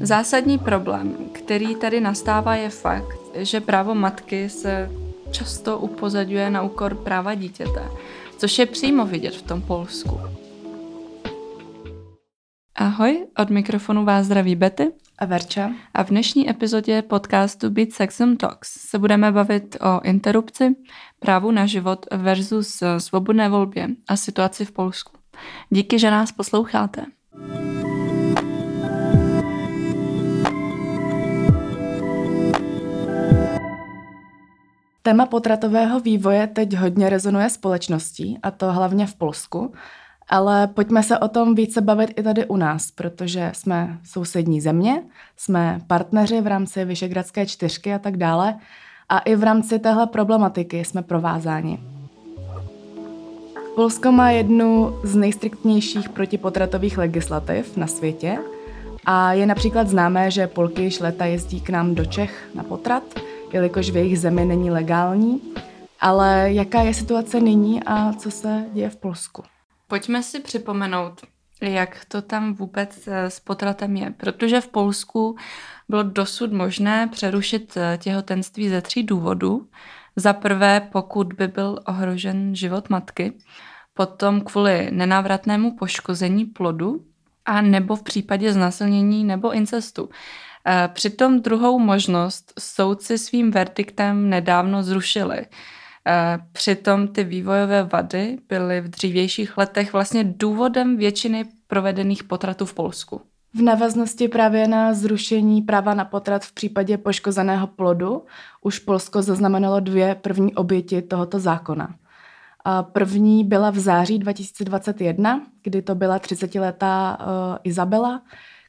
Zásadní problém, který tady nastává, je fakt, že právo matky se často upozadňuje na úkor práva dítěte, což je přímo vidět v tom Polsku. Ahoj, od mikrofonu vás zdraví Betty a Verča. A v dnešní epizodě podcastu Beat Sexum Talks se budeme bavit o interrupci, právu na život versus svobodné volbě a situaci v Polsku. Díky, že nás posloucháte. Téma potratového vývoje teď hodně rezonuje společností, a to hlavně v Polsku, ale pojďme se o tom více bavit i tady u nás, protože jsme sousední země, jsme partneři v rámci Vyšegradské čtyřky a tak dále a i v rámci téhle problematiky jsme provázáni. Polsko má jednu z nejstriktnějších protipotratových legislativ na světě a je například známé, že Polky již leta jezdí k nám do Čech na potrat – jelikož v jejich zemi není legální. Ale jaká je situace nyní a co se děje v Polsku? Pojďme si připomenout, jak to tam vůbec eh, s potratem je, protože v Polsku bylo dosud možné přerušit eh, těhotenství ze tří důvodů. Za prvé, pokud by byl ohrožen život matky, potom kvůli nenávratnému poškození plodu a nebo v případě znásilnění nebo incestu. Eh, přitom druhou možnost soudci svým verdiktem nedávno zrušili. Eh, přitom ty vývojové vady byly v dřívějších letech vlastně důvodem většiny provedených potratů v Polsku. V návaznosti právě na zrušení práva na potrat v případě poškozeného plodu už Polsko zaznamenalo dvě první oběti tohoto zákona. A první byla v září 2021, kdy to byla 30-letá uh, Izabela,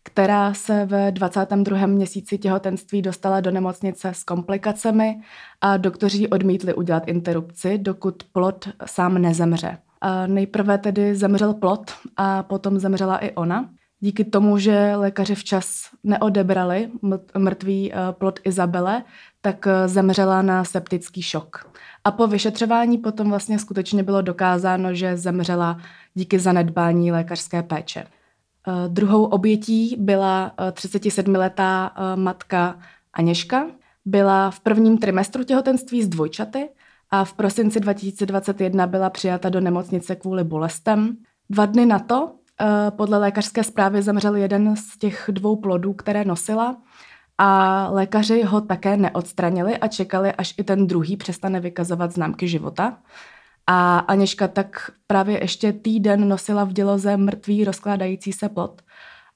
která se ve 22. měsíci těhotenství dostala do nemocnice s komplikacemi a doktoři odmítli udělat interrupci, dokud plod sám nezemře. A nejprve tedy zemřel plod a potom zemřela i ona. Díky tomu, že lékaři včas neodebrali mrtvý eh, plod Izabele, tak eh, zemřela na septický šok. A po vyšetřování potom vlastně skutečně bylo dokázáno, že zemřela díky zanedbání lékařské péče. Eh, druhou obětí byla 37-letá eh, eh, matka Aněška. Byla v prvním trimestru těhotenství z dvojčaty a v prosinci 2021 byla přijata do nemocnice kvůli bolestem. Dva dny na to podle lékařské zprávy zemřel jeden z těch dvou plodů, které nosila a lékaři ho také neodstranili a čekali, až i ten druhý přestane vykazovat známky života. A Aněška tak právě ještě týden nosila v děloze mrtvý rozkládající se plod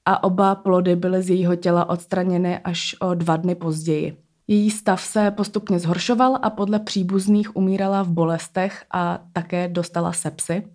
a oba plody byly z jejího těla odstraněny až o dva dny později. Její stav se postupně zhoršoval a podle příbuzných umírala v bolestech a také dostala sepsy.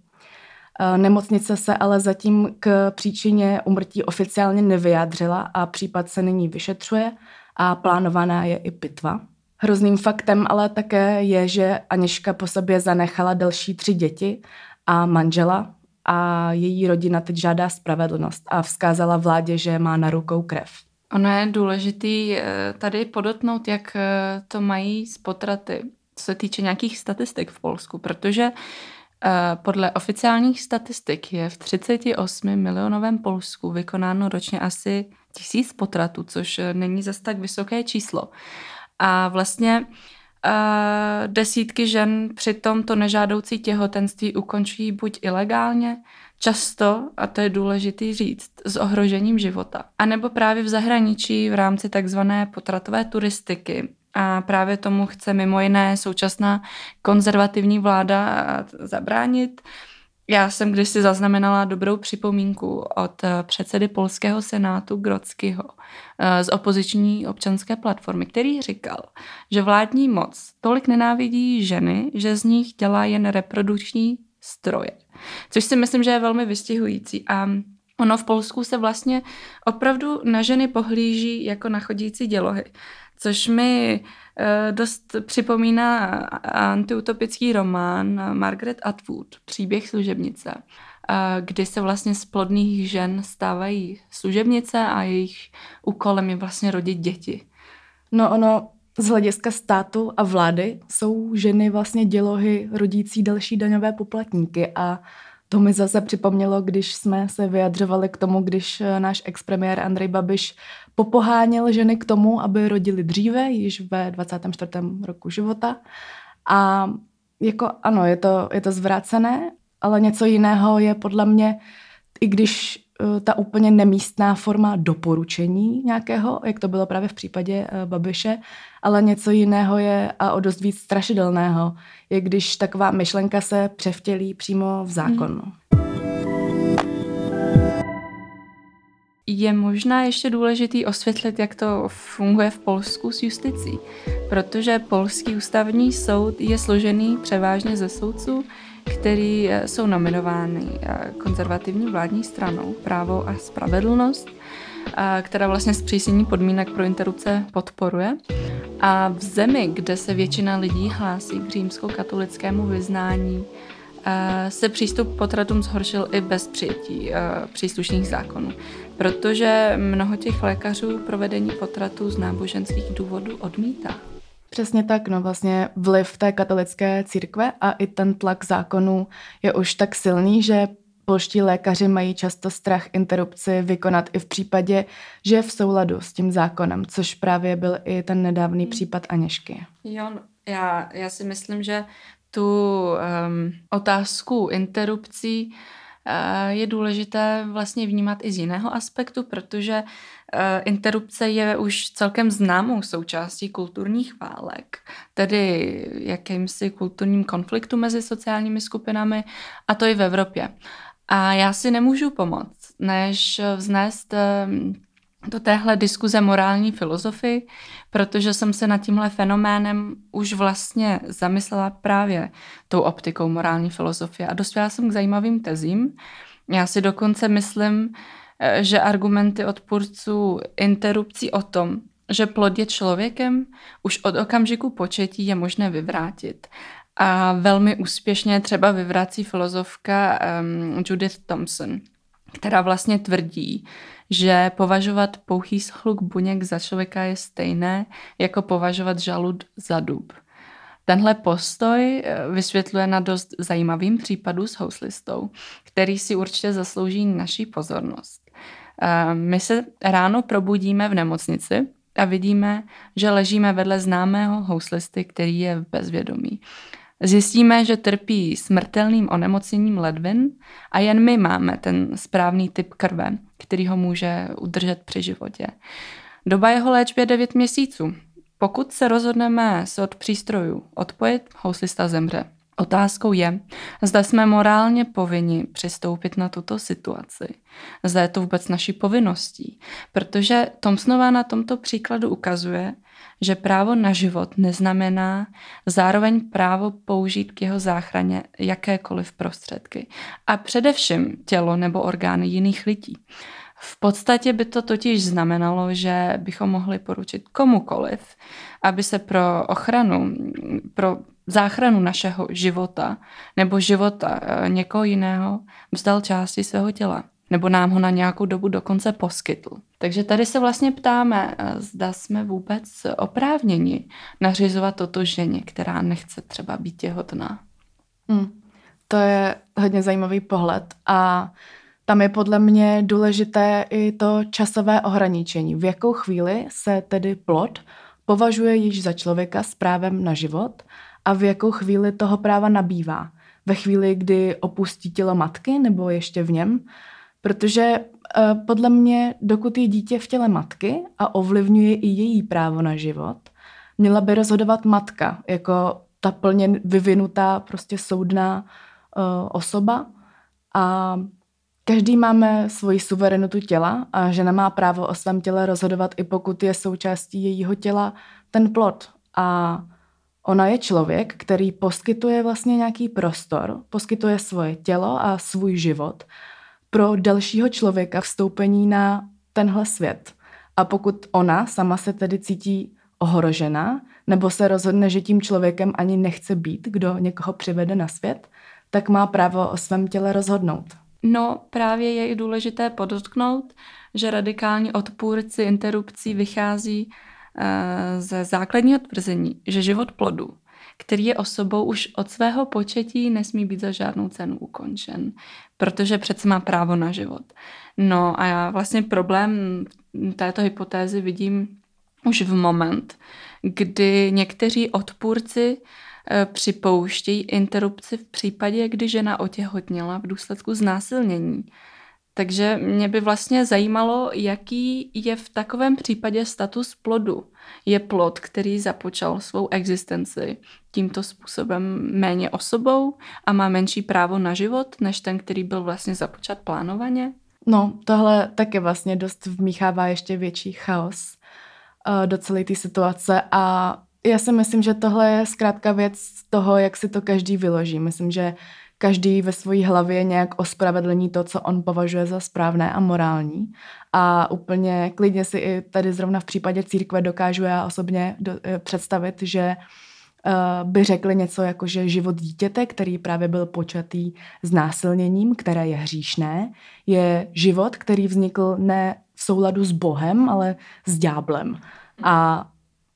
Nemocnice se ale zatím k příčině umrtí oficiálně nevyjádřila a případ se nyní vyšetřuje a plánovaná je i pitva. Hrozným faktem ale také je, že Aniška po sobě zanechala další tři děti a manžela a její rodina teď žádá spravedlnost a vzkázala vládě, že má na rukou krev. Ono je důležitý eh, tady podotnout, jak eh, to mají z potraty, co se týče nějakých statistik v Polsku, protože eh, podle oficiálních statistik je v 38 milionovém Polsku vykonáno ročně asi tisíc potratů, což není zas tak vysoké číslo. A vlastně uh, desítky žen při tomto nežádoucí těhotenství ukončují buď ilegálně, často, a to je důležitý říct, s ohrožením života, anebo právě v zahraničí v rámci takzvané potratové turistiky. A právě tomu chce mimo jiné současná konzervativní vláda zabránit. Já jsem kdysi zaznamenala dobrou připomínku od eh, předsedy Polského senátu Grodskyho eh, z opoziční občanské platformy, který říkal, že vládní moc tolik nenávidí ženy, že z nich dělá jen reprodukční stroje. Což si myslím, že je velmi vystihující. A ono v Polsku se vlastně opravdu na ženy pohlíží jako na chodící dělohy což mi eh, dost připomíná antiutopický román Margaret Atwood, Příběh služebnice, eh, kdy se vlastně z plodných žen stávají služebnice a jejich úkolem je vlastně rodit děti. No ono, z hlediska státu a vlády jsou ženy vlastně dělohy rodící další daňové poplatníky a to mi zase připomnělo, když jsme se vyjadřovali k tomu, když eh, náš expremiér Andrej Babiš popoháněl ženy k tomu, aby rodili dříve, již ve 24. roku života. A jako ano, je to, je to zvrácené, ale něco jiného je podle mě, i když ta úplně nemístná forma doporučení nějakého, jak to bylo právě v případě eh, Babiše, ale něco jiného je a o dost víc strašidelného, je když taková myšlenka se převtělí přímo v zákon. Hmm. Je možná ještě důležitý osvětlit, jak to funguje v Polsku s justicí, protože Polský ústavní soud je složený převážně ze soudců, který eh, jsou nominovány eh, konzervativní vládní stranou Právo a spravedlnost, eh, která vlastně zpřísnění podmínek pro interrupce podporuje. A v zemi, kde se většina lidí hlásí k římskokatolickému vyznání, se přístup k potratům zhoršil i bez přijetí příslušných zákonů, protože mnoho těch lékařů provedení potratu z náboženských důvodů odmítá. Přesně tak, no vlastně vliv té katolické církve a i ten tlak zákonů je už tak silný, že polští lékaři mají často strach interrupci vykonat i v případě, že je v souladu s tím zákonem, což právě byl i ten nedávný hmm. případ Aněšky. Jo, no, já, já si myslím, že tu um, otázku interrupcí je důležité vlastně vnímat i z jiného aspektu, protože eh, interrupce je už celkem známou součástí kulturních válek, tedy jakýmsi kulturním konfliktu mezi sociálními skupinami, a to i v Evropě. A já si nemůžu pomoct, než vznést ehm, do téhle diskuze morální filozofii, protože jsem se nad tímhle fenoménem už vlastně zamyslela právě tou optikou morální filozofie a dospěla jsem k zajímavým tezím. Já si dokonce myslím, eh, že argumenty odpůrců interrupcí o tom, že plod je člověkem, už od okamžiku početí je možné vyvrátit. A velmi úspěšně třeba vyvrací filozofka um, Judith Thompson, která vlastně tvrdí, že považovat pouhý schluk buněk za člověka je stejné, jako považovat žalud za dub. Tenhle postoj eh, vysvětluje na dost zajímavým případu s houslistou, který si určitě zaslouží naší pozornost. Eh, my se ráno probudíme v nemocnici a vidíme, že ležíme vedle známého houslisty, který je v bezvědomí. Zjistíme, že trpí smrtelným onemocněním ledvin a jen my máme ten správný typ krve, který ho může udržet při životě. Doba jeho léčby je 9 měsíců. Pokud se rozhodneme se od přístrojů odpojit, houslista zemře. Otázkou je, zda jsme morálně povinni přistoupit na tuto situaci. Zda je to vůbec naší povinností. Protože Thompsonová na tomto příkladu ukazuje, že právo na život neznamená zároveň právo použít k jeho záchraně jakékoliv prostředky. A především tělo nebo orgány jiných lidí. V podstatě by to totiž znamenalo, že bychom mohli poručit komukoliv, aby se pro ochranu, pro záchranu našeho života nebo života eh, někoho jiného vzdal části svého těla nebo nám ho na nějakou dobu dokonce poskytl. Takže tady se vlastně ptáme, eh, zda jsme vůbec oprávněni nařizovat toto ženě, která nechce třeba být těhotná. Hmm. To je hodně zajímavý pohled a tam je podle mě důležité i to časové ohraničení. V jakou chvíli se tedy plod považuje již za člověka s právem na život a v jakou chvíli toho práva nabývá. Ve chvíli, kdy opustí tělo matky nebo ještě v něm, protože uh, podle mě, dokud je dítě v těle matky a ovlivňuje i její právo na život, měla by rozhodovat matka jako ta plně vyvinutá prostě soudná uh, osoba a každý máme svoji suverenitu těla a žena má právo o svém těle rozhodovat i pokud je součástí jejího těla ten plod. A ona je člověk, který poskytuje vlastně nějaký prostor, poskytuje svoje tělo a svůj život pro dalšího člověka vstoupení na tenhle svět. A pokud ona sama se tedy cítí ohrožena, nebo se rozhodne, že tím člověkem ani nechce být, kdo někoho přivede na svět, tak má právo o svém těle rozhodnout. No, právě je i důležité podotknout, že radikální odpůrci interrupcí vychází uh, ze základního tvrzení, že život plodu který je osobou už od svého početí nesmí být za žádnou cenu ukončen, protože přece má právo na život. No a já vlastně problém této hypotézy vidím už v moment, kdy někteří odpůrci eh, připouštějí interrupci v případě, kdy žena otěhotněla v důsledku znásilnění. Takže mě by vlastně zajímalo, jaký je v takovém případě status plodu. Je plod, který započal svou existenci tímto způsobem méně osobou a má menší právo na život, než ten, který byl vlastně započat plánovaně? No, tohle taky vlastně dost vmíchává ještě větší chaos uh, do celé té situace a já si myslím, že tohle je zkrátka věc toho, jak si to každý vyloží. Myslím, že každý ve své hlavě nějak ospravedlní to, co on považuje za správné a morální. A úplně klidně si i tady zrovna v případě církve dokážu já osobně do, eh, představit, že uh, by řekli něco jako, že život dítěte, který právě byl počatý s násilněním, které je hříšné, je život, který vznikl ne v souladu s Bohem, ale s ďáblem. A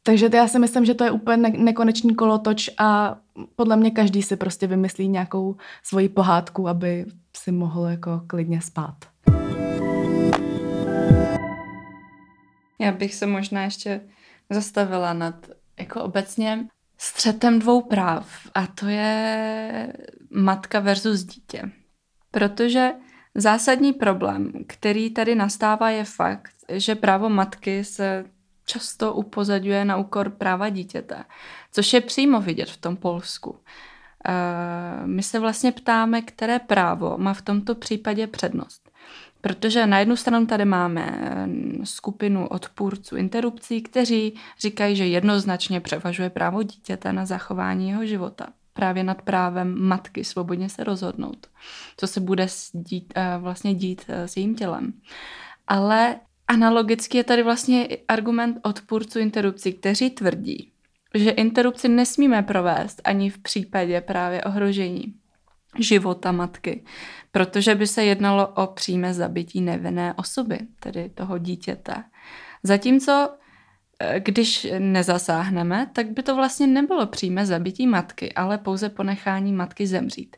takže já si myslím, že to je úplně ne- nekonečný kolotoč a podle mě každý si prostě vymyslí nějakou svoji pohádku, aby si mohl jako klidně spát. Já bych se možná ještě zastavila nad jako obecně střetem dvou práv a to je matka versus dítě. Protože zásadní problém, který tady nastává, je fakt, že právo matky se často upozadňuje na úkor práva dítěte, což je přímo vidět v tom Polsku. Eh, my se vlastně ptáme, které právo má v tomto případě přednost. Protože na jednu stranu tady máme eh, skupinu odpůrců interrupcí, kteří říkají, že jednoznačně převažuje právo dítěte na zachování jeho života. Právě nad právem matky svobodně se rozhodnout, co se bude dít, eh, vlastně dít s jejím tělem. Ale Analogicky je tady vlastně argument odpůrců interrupcí, kteří tvrdí, že interrupci nesmíme provést ani v případě právě ohrožení života matky, protože by se jednalo o přímé zabití nevinné osoby, tedy toho dítěte. Zatímco eh, když nezasáhneme, tak by to vlastně nebylo přímé zabití matky, ale pouze ponechání matky zemřít.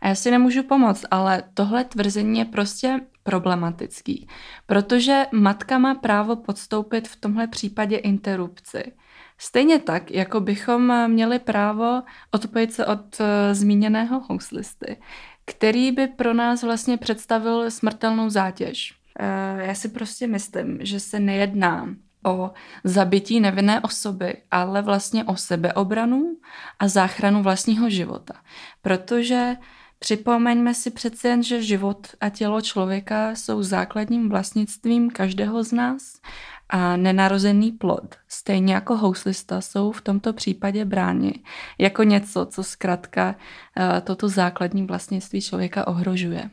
A já si nemůžu pomoct, ale tohle tvrzení je prostě problematický, protože matka má právo podstoupit v tomhle případě interrupci. Stejně tak, jako bychom měli právo odpojit se od uh, zmíněného houslisty, který by pro nás vlastně představil smrtelnou zátěž. Uh, já si prostě myslím, že se nejedná o zabití nevinné osoby, ale vlastně o sebeobranu a záchranu vlastního života. Protože Připomeňme si přece jen, že život a tělo člověka jsou základním vlastnictvím každého z nás a nenarozený plod, stejně jako houslista, jsou v tomto případě bráni jako něco, co zkrátka eh, toto základní vlastnictví člověka ohrožuje.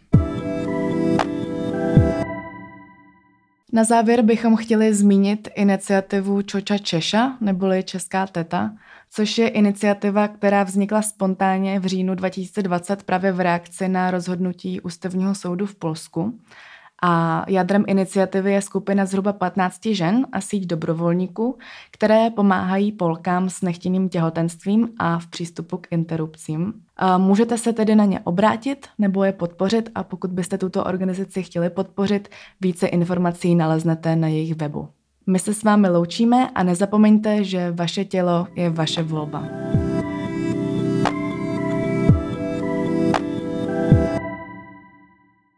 Na závěr bychom chtěli zmínit iniciativu Čoča Češa, neboli Česká teta, což je iniciativa, která vznikla spontánně v říjnu 2020 právě v reakci na rozhodnutí Ústavního soudu v Polsku. A jádrem iniciativy je skupina zhruba 15 žen a síť dobrovolníků, které pomáhají Polkám s nechtěným těhotenstvím a v přístupu k interrupcím. A můžete se tedy na ně obrátit nebo je podpořit a pokud byste tuto organizaci chtěli podpořit, více informací naleznete na jejich webu. My se s vámi loučíme a nezapomeňte, že vaše tělo je vaše volba.